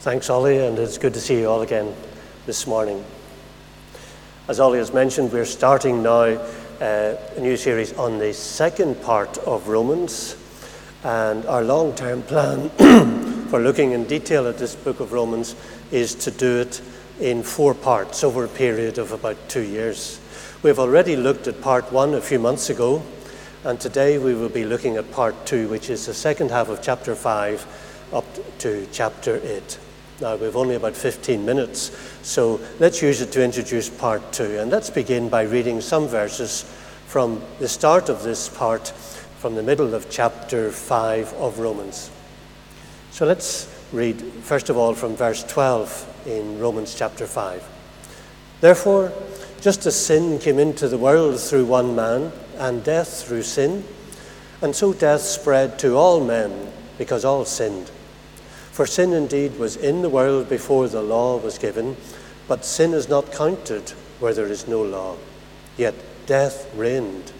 Thanks, Ollie, and it's good to see you all again this morning. As Ollie has mentioned, we're starting now uh, a new series on the second part of Romans, and our long term plan for looking in detail at this book of Romans is to do it in four parts over a period of about two years. We've already looked at part one a few months ago, and today we will be looking at part two, which is the second half of chapter five up to chapter eight. Now, we've only about 15 minutes, so let's use it to introduce part two. And let's begin by reading some verses from the start of this part, from the middle of chapter 5 of Romans. So let's read, first of all, from verse 12 in Romans chapter 5. Therefore, just as sin came into the world through one man, and death through sin, and so death spread to all men because all sinned. For sin indeed was in the world before the law was given, but sin is not counted where there is no law. Yet death reigned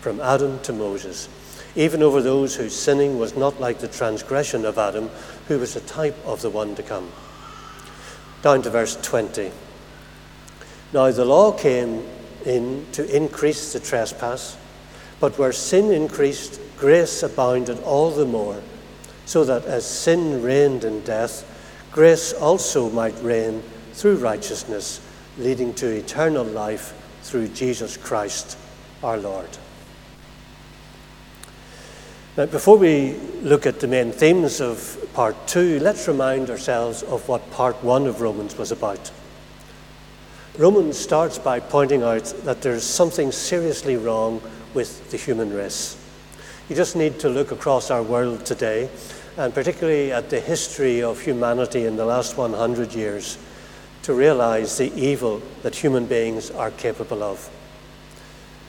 from Adam to Moses, even over those whose sinning was not like the transgression of Adam, who was a type of the one to come. Down to verse 20. Now the law came in to increase the trespass, but where sin increased, grace abounded all the more so that as sin reigned in death, grace also might reign through righteousness, leading to eternal life through Jesus Christ our Lord. Now, before we look at the main themes of part two, let's remind ourselves of what part one of Romans was about. Romans starts by pointing out that there's something seriously wrong with the human race. You just need to look across our world today, and particularly at the history of humanity in the last 100 years, to realize the evil that human beings are capable of.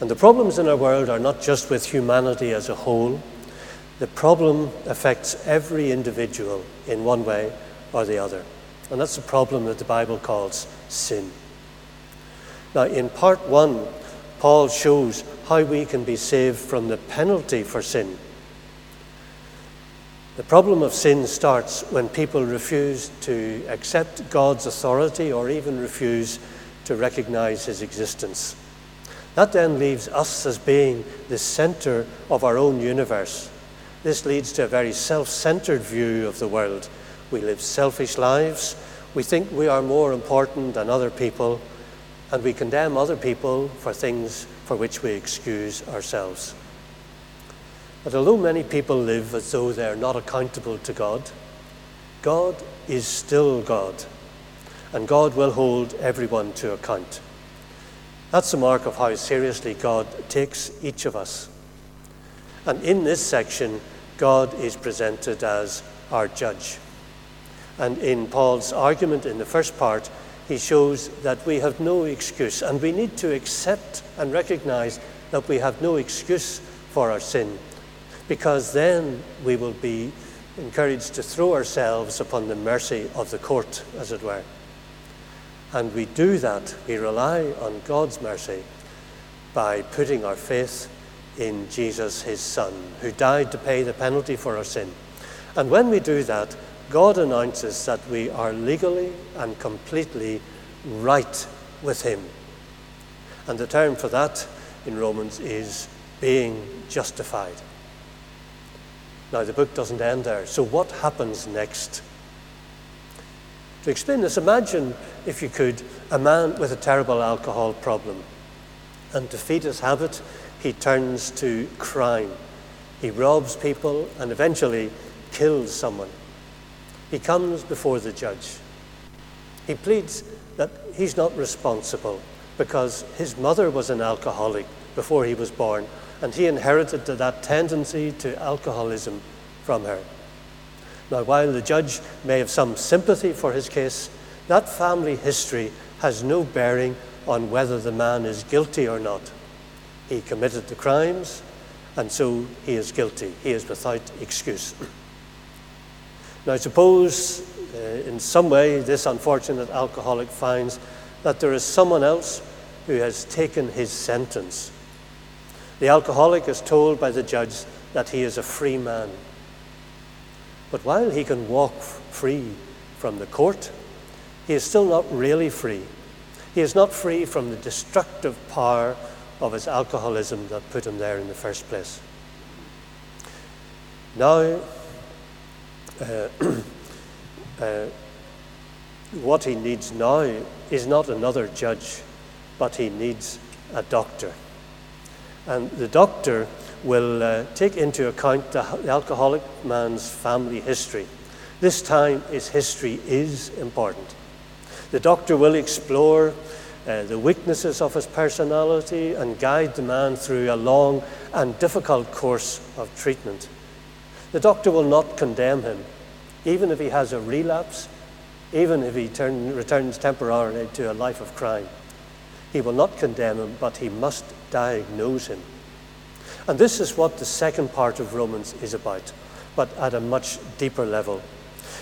And the problems in our world are not just with humanity as a whole, the problem affects every individual in one way or the other. And that's the problem that the Bible calls sin. Now, in part one, Paul shows how we can be saved from the penalty for sin. The problem of sin starts when people refuse to accept God's authority or even refuse to recognize his existence. That then leaves us as being the center of our own universe. This leads to a very self centered view of the world. We live selfish lives. We think we are more important than other people, and we condemn other people for things for which we excuse ourselves. But although many people live as though they are not accountable to God, God is still God, and God will hold everyone to account. That's the mark of how seriously God takes each of us. And in this section, God is presented as our judge. And in Paul's argument in the first part, he shows that we have no excuse, and we need to accept and recognize that we have no excuse for our sin, because then we will be encouraged to throw ourselves upon the mercy of the court, as it were. And we do that, we rely on God's mercy by putting our faith in Jesus, his Son, who died to pay the penalty for our sin. And when we do that, God announces that we are legally and completely right with Him. And the term for that in Romans is being justified. Now, the book doesn't end there. So, what happens next? To explain this, imagine, if you could, a man with a terrible alcohol problem. And to feed his habit, he turns to crime. He robs people and eventually kills someone. He comes before the judge. He pleads that he's not responsible because his mother was an alcoholic before he was born, and he inherited that tendency to alcoholism from her. Now, while the judge may have some sympathy for his case, that family history has no bearing on whether the man is guilty or not. He committed the crimes, and so he is guilty. He is without excuse. Now, suppose uh, in some way this unfortunate alcoholic finds that there is someone else who has taken his sentence. The alcoholic is told by the judge that he is a free man. But while he can walk free from the court, he is still not really free. He is not free from the destructive power of his alcoholism that put him there in the first place. Now, uh, uh, what he needs now is not another judge, but he needs a doctor. And the doctor will uh, take into account the, the alcoholic man's family history. This time, his history is important. The doctor will explore uh, the weaknesses of his personality and guide the man through a long and difficult course of treatment. The doctor will not condemn him, even if he has a relapse, even if he turn, returns temporarily to a life of crime. He will not condemn him, but he must diagnose him. And this is what the second part of Romans is about, but at a much deeper level.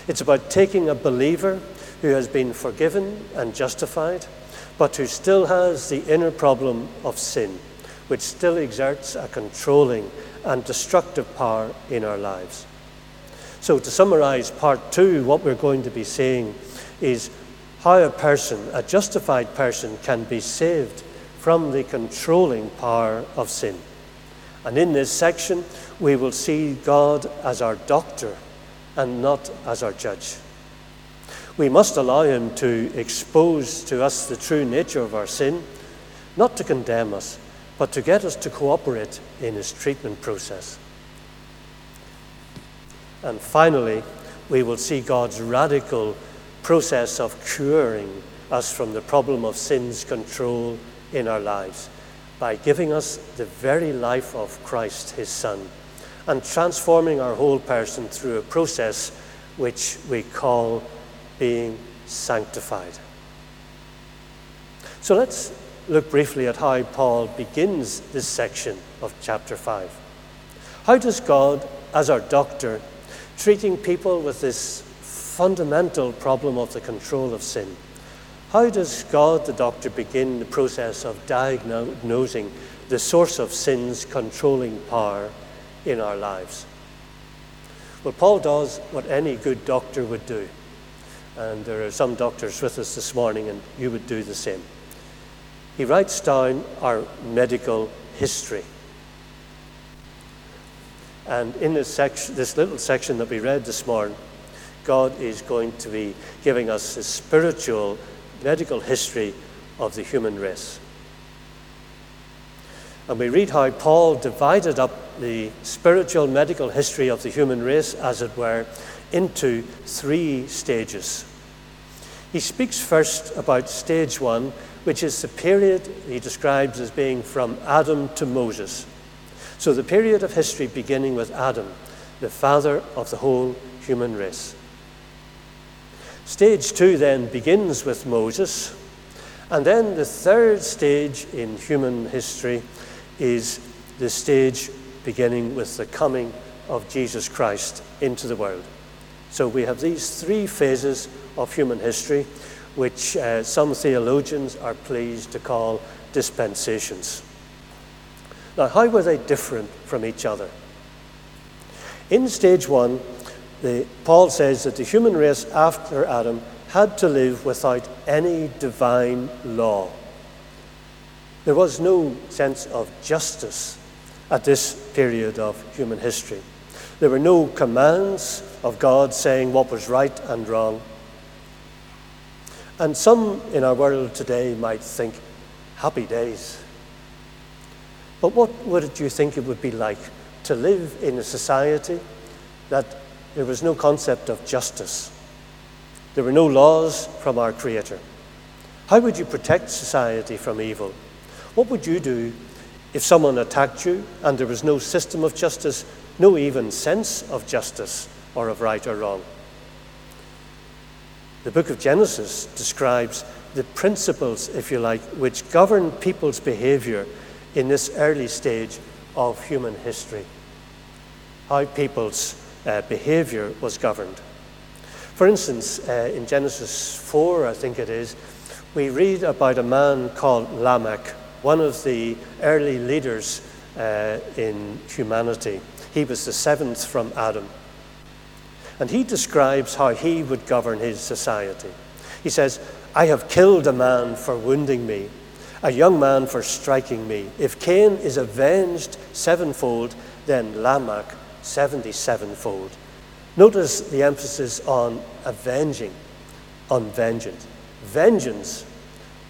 It's about taking a believer who has been forgiven and justified, but who still has the inner problem of sin, which still exerts a controlling and destructive power in our lives. So, to summarize part two, what we're going to be seeing is how a person, a justified person, can be saved from the controlling power of sin. And in this section, we will see God as our doctor and not as our judge. We must allow Him to expose to us the true nature of our sin, not to condemn us, but to get us to cooperate in His treatment process. And finally, we will see God's radical process of curing us from the problem of sin's control in our lives by giving us the very life of Christ, his Son, and transforming our whole person through a process which we call being sanctified. So let's look briefly at how Paul begins this section of chapter 5. How does God, as our doctor, treating people with this fundamental problem of the control of sin, how does God, the doctor, begin the process of diagnosing the source of sin's controlling power in our lives? Well, Paul does what any good doctor would do. And there are some doctors with us this morning, and you would do the same. He writes down our medical history. And in this, section, this little section that we read this morning, God is going to be giving us a spiritual medical history of the human race. And we read how Paul divided up the spiritual medical history of the human race, as it were, into three stages. He speaks first about stage one, which is the period he describes as being from Adam to Moses. So, the period of history beginning with Adam, the father of the whole human race. Stage two then begins with Moses, and then the third stage in human history is the stage beginning with the coming of Jesus Christ into the world. So we have these three phases of human history, which uh, some theologians are pleased to call dispensations. Now, how were they different from each other? In stage one, the, Paul says that the human race after Adam had to live without any divine law. There was no sense of justice at this period of human history. There were no commands of God saying what was right and wrong. And some in our world today might think, happy days. But what would you think it would be like to live in a society that there was no concept of justice. There were no laws from our Creator. How would you protect society from evil? What would you do if someone attacked you and there was no system of justice, no even sense of justice or of right or wrong? The book of Genesis describes the principles, if you like, which govern people's behavior in this early stage of human history. How people's uh, behavior was governed. For instance, uh, in Genesis 4, I think it is, we read about a man called Lamech, one of the early leaders uh, in humanity. He was the seventh from Adam. And he describes how he would govern his society. He says, I have killed a man for wounding me, a young man for striking me. If Cain is avenged sevenfold, then Lamech seventy-sevenfold. Notice the emphasis on avenging, on vengeance. Vengeance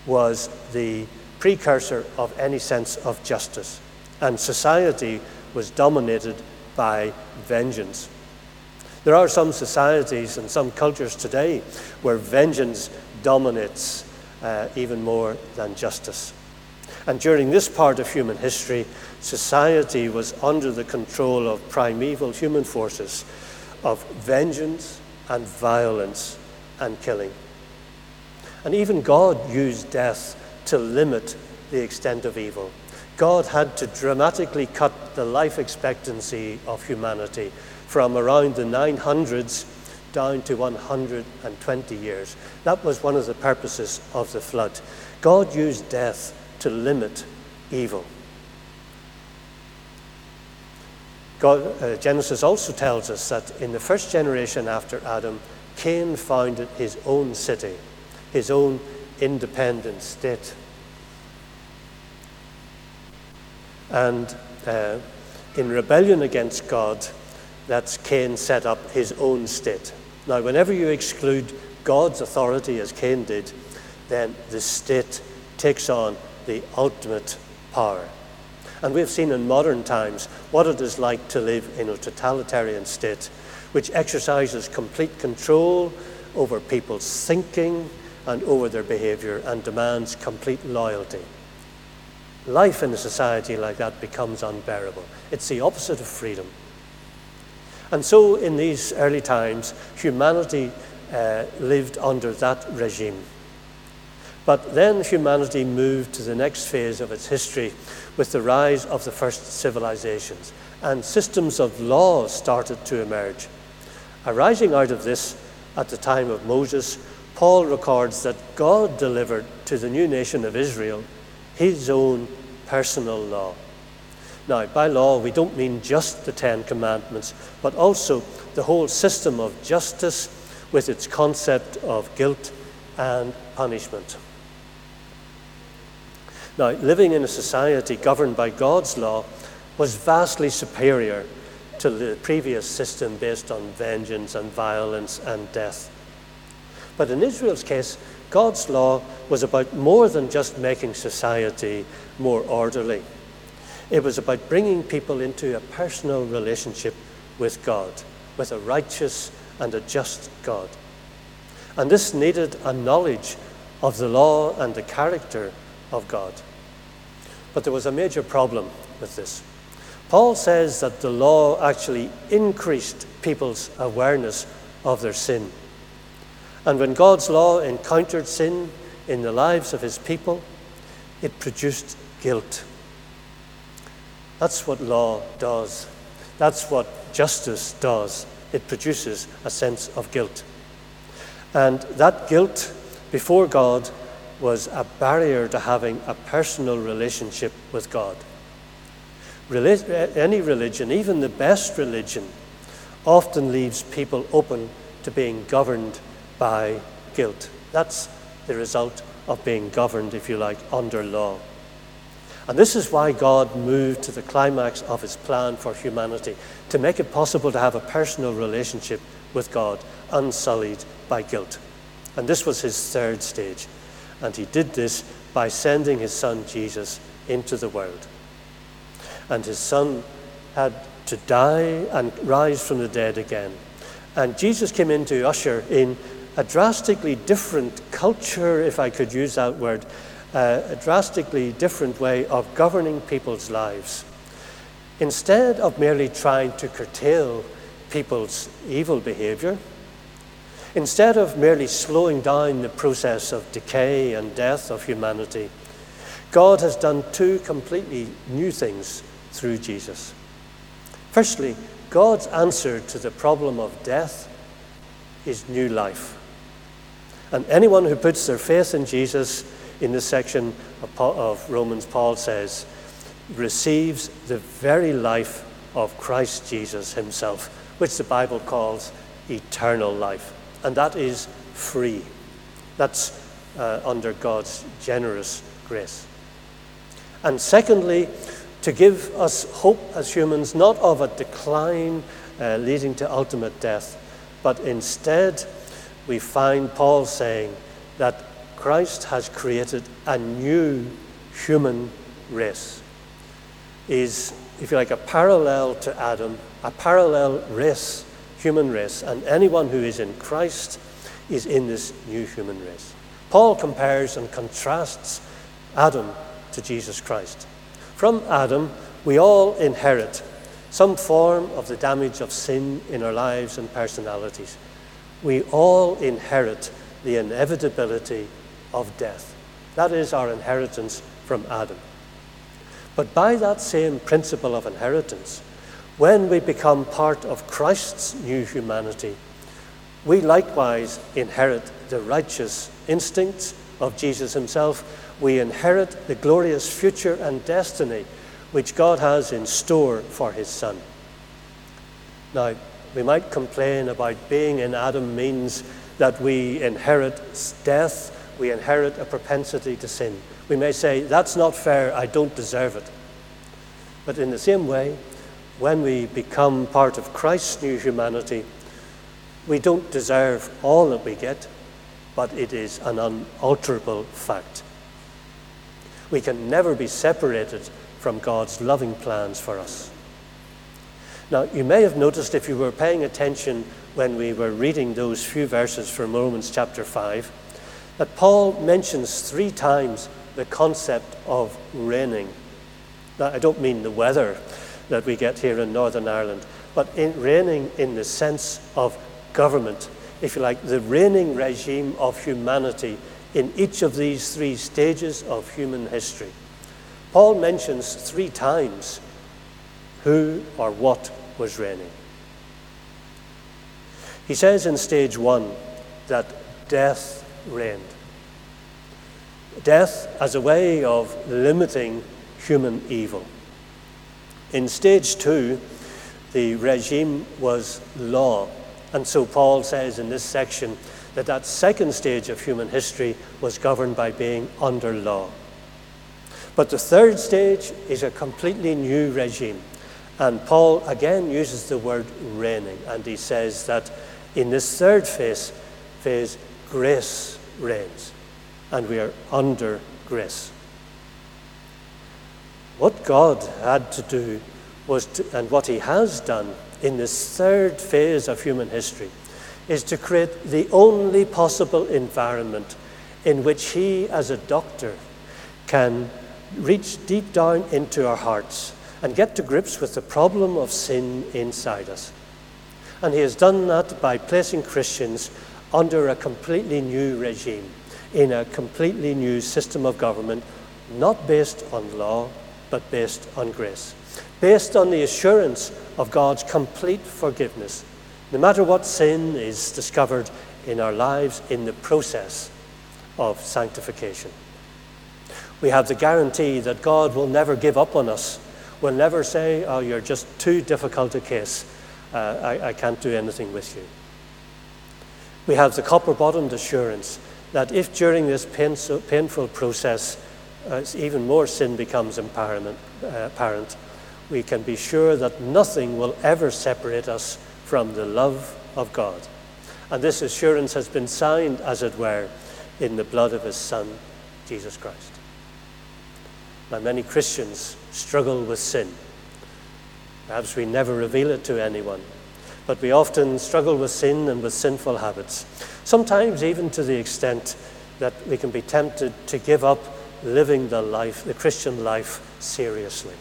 was the precursor of any sense of justice, and society was dominated by vengeance. There are some societies and some cultures today where vengeance dominates uh, even more than justice. And during this part of human history, society was under the control of primeval human forces of vengeance and violence and killing. And even God used death to limit the extent of evil. God had to dramatically cut the life expectancy of humanity from around the 900s down to 120 years. That was one of the purposes of the flood. God used death to limit evil. God, uh, Genesis also tells us that in the first generation after Adam, Cain founded his own city, his own independent state. And uh, in rebellion against God, that's Cain set up his own state. Now, whenever you exclude God's authority, as Cain did, then the state takes on the ultimate power. And we've seen in modern times what it is like to live in a totalitarian state, which exercises complete control over people's thinking and over their behavior and demands complete loyalty. Life in a society like that becomes unbearable. It's the opposite of freedom. And so, in these early times, humanity uh, lived under that regime. But then humanity moved to the next phase of its history with the rise of the first civilizations, and systems of law started to emerge. Arising out of this, at the time of Moses, Paul records that God delivered to the new nation of Israel his own personal law. Now, by law, we don't mean just the Ten Commandments, but also the whole system of justice with its concept of guilt and punishment. Now, living in a society governed by God's law was vastly superior to the previous system based on vengeance and violence and death. But in Israel's case, God's law was about more than just making society more orderly. It was about bringing people into a personal relationship with God, with a righteous and a just God. And this needed a knowledge of the law and the character of God. But there was a major problem with this. Paul says that the law actually increased people's awareness of their sin. And when God's law encountered sin in the lives of his people, it produced guilt. That's what law does. That's what justice does. It produces a sense of guilt. And that guilt before God was a barrier to having a personal relationship with God. Eh, any religion, even the best religion, often leaves people open to being governed by guilt. That's the result of being governed, if you like, under law. And this is why God moved to the climax of his plan for humanity to make it possible to have a personal relationship with God unsullied by guilt. And this was his third stage. And he did this by sending his son Jesus into the world. And his son had to die and rise from the dead again. And Jesus came in to usher in a drastically different culture, if I could use that word, uh, a drastically different way of governing people's lives. Instead of merely trying to curtail people's evil behavior, instead of merely slowing down the process of decay and death of humanity, God has done two completely new things through Jesus. Firstly, God's answer to the problem of death is new life. And anyone who puts their faith in Jesus, in this section of Romans, Paul says, receives the very life of Christ Jesus himself, which the Bible calls eternal life. And that is free. That's uh, under God's generous grace. And secondly, to give us hope as humans, not of a decline uh, leading to ultimate death, but instead we find Paul saying that Christ has created a new human race. Is, if you like, a parallel to Adam, a parallel race, human race, and anyone who is in Christ is in this new human race. Paul compares and contrasts Adam to Jesus Christ. From Adam, we all inherit some form of the damage of sin in our lives and personalities. We all inherit the inevitability of death. That is our inheritance from Adam. But by that same principle of inheritance, when we become part of Christ's new humanity, we likewise inherit the righteous instincts of Jesus himself. We inherit the glorious future and destiny which God has in store for his Son. Now, we might complain about being in Adam means that we inherit death, we inherit a propensity to sin. We may say, That's not fair, I don't deserve it. But in the same way, when we become part of Christ's new humanity, we don't deserve all that we get, but it is an unalterable fact. We can never be separated from God's loving plans for us. Now, you may have noticed if you were paying attention when we were reading those few verses from Romans chapter 5 that Paul mentions three times the concept of reigning. Now, I don't mean the weather that we get here in Northern Ireland, but in reigning in the sense of government, if you like, the reigning regime of humanity in each of these three stages of human history. Paul mentions three times who or what was reigning. He says in stage one that death reigned. Death as a way of limiting human evil. In stage two, the regime was law. And so Paul says in this section that that second stage of human history was governed by being under law. But the third stage is a completely new regime. And Paul again uses the word reigning, and he says that in this third phase, phase grace reigns, and we are under grace. What God had to do was, to, and what he has done in this third phase of human history, is to create the only possible environment in which he, as a doctor, can reach deep down into our hearts and get to grips with the problem of sin inside us. And he has done that by placing Christians under a completely new regime, in a completely new system of government, not based on law, but based on grace, based on the assurance of God's complete forgiveness, no matter what sin is discovered in our lives in the process of sanctification. We have the guarantee that God will never give up on us, will never say, Oh, you're just too difficult a case. Uh, I, I can't do anything with you. We have the copper bottomed assurance that if during this painful process uh, even more sin becomes uh, apparent, we can be sure that nothing will ever separate us from the love of God. And this assurance has been signed, as it were, in the blood of His Son, Jesus Christ. Now, many Christians struggle with sin. Perhaps we never reveal it to anyone, but we often struggle with sin and with sinful habits. Sometimes, even to the extent that we can be tempted to give up living the life, the Christian life, seriously.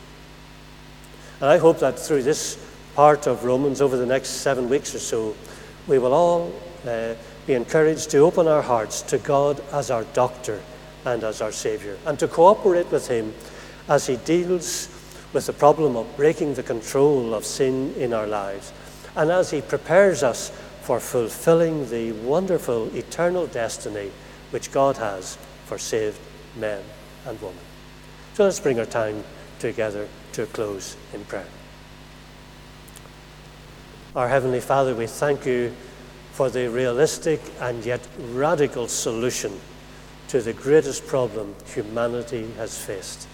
And I hope that through this part of Romans over the next seven weeks or so, we will all uh, be encouraged to open our hearts to God as our doctor and as our Savior, and to cooperate with Him as He deals with the problem of breaking the control of sin in our lives, and as He prepares us for fulfilling the wonderful eternal destiny which God has for saved men and women. So let's bring our time together to a close in prayer. Our Heavenly Father, we thank you for the realistic and yet radical solution to the greatest problem humanity has faced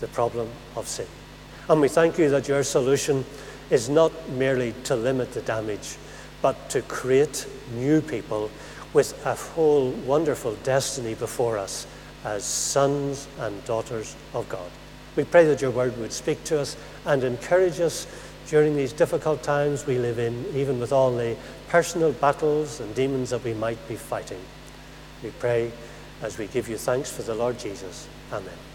the problem of sin. And we thank you that your solution is not merely to limit the damage, but to create new people with a whole wonderful destiny before us as sons and daughters of God. We pray that your word would speak to us and encourage us during these difficult times we live in, even with all the personal battles and demons that we might be fighting. We pray as we give you thanks for the Lord Jesus. Amen.